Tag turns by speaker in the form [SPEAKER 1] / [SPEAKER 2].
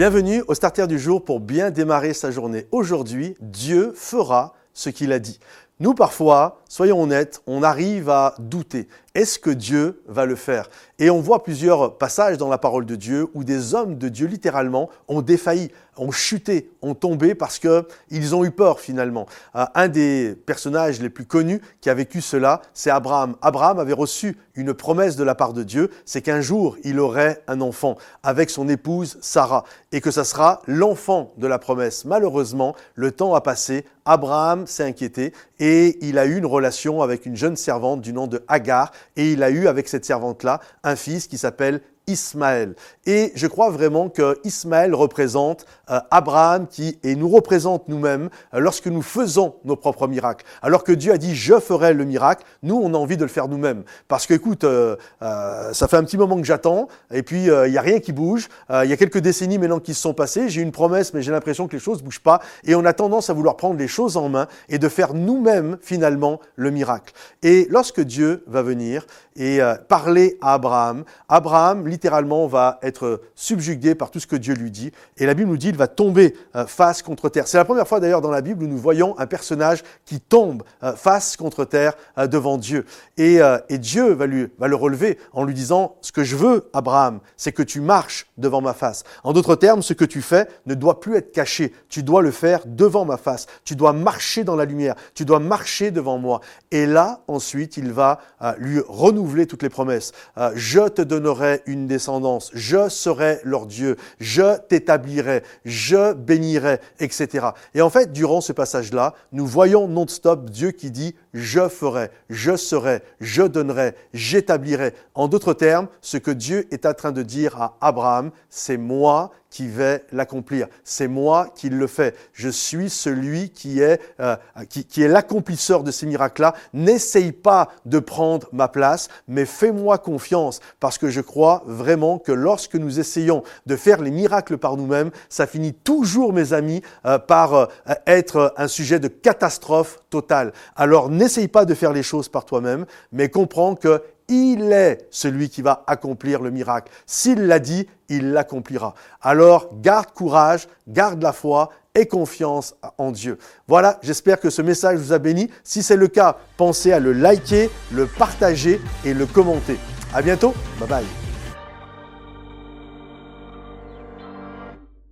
[SPEAKER 1] Bienvenue au Starter du jour pour bien démarrer sa journée. Aujourd'hui, Dieu fera ce qu'il a dit. Nous, parfois, soyons honnêtes, on arrive à douter. Est-ce que Dieu va le faire? Et on voit plusieurs passages dans la parole de Dieu où des hommes de Dieu, littéralement, ont défailli, ont chuté, ont tombé parce qu'ils ont eu peur finalement. Euh, un des personnages les plus connus qui a vécu cela, c'est Abraham. Abraham avait reçu une promesse de la part de Dieu, c'est qu'un jour, il aurait un enfant avec son épouse Sarah et que ça sera l'enfant de la promesse. Malheureusement, le temps a passé, Abraham s'est inquiété et il a eu une relation avec une jeune servante du nom de Hagar et il a eu avec cette servante-là un fils qui s'appelle Ismaël. Et je crois vraiment que Ismaël représente euh, Abraham qui et nous représente nous-mêmes euh, lorsque nous faisons nos propres miracles. Alors que Dieu a dit je ferai le miracle, nous on a envie de le faire nous-mêmes. Parce que écoute, euh, ça fait un petit moment que j'attends et puis il n'y a rien qui bouge. Il y a quelques décennies maintenant qui se sont passées. J'ai une promesse mais j'ai l'impression que les choses ne bougent pas et on a tendance à vouloir prendre les choses en main et de faire nous-mêmes finalement le miracle. Et lorsque Dieu va venir et parler à Abraham, Abraham littéralement va être subjugué par tout ce que Dieu lui dit. Et la Bible nous dit qu'il va tomber euh, face contre terre. C'est la première fois d'ailleurs dans la Bible où nous voyons un personnage qui tombe euh, face contre terre euh, devant Dieu. Et, et Dieu va, lui, va le relever en lui disant, ce que je veux, Abraham, c'est que tu marches devant ma face. En d'autres termes, ce que tu fais ne doit plus être caché. Tu dois le faire devant ma face. Tu dois marcher dans la lumière. Tu dois marcher devant moi. Et là, ensuite, il va lui renouveler toutes les promesses. je te donnerai une descendance, je serai leur Dieu, je t'établirai, je bénirai, etc. Et en fait, durant ce passage-là, nous voyons non-stop Dieu qui dit je ferai, je serai, je donnerai, j'établirai. En d'autres termes, ce que Dieu est en train de dire à Abraham, c'est moi qui vais l'accomplir. C'est moi qui le fais. Je suis celui qui est, euh, qui, est l'accomplisseur de ces miracles-là. N'essaye pas de prendre ma place, mais fais-moi confiance parce que je crois vraiment que lorsque nous essayons de faire les miracles par nous-mêmes, ça finit toujours, mes amis, euh, par euh, être un sujet de catastrophe totale. Alors n'essaye pas de faire les choses par toi-même, mais comprends que il est celui qui va accomplir le miracle. S'il l'a dit, il l'accomplira. Alors garde courage, garde la foi et confiance en Dieu. Voilà, j'espère que ce message vous a béni. Si c'est le cas, pensez à le liker, le partager et le commenter. À bientôt. Bye bye.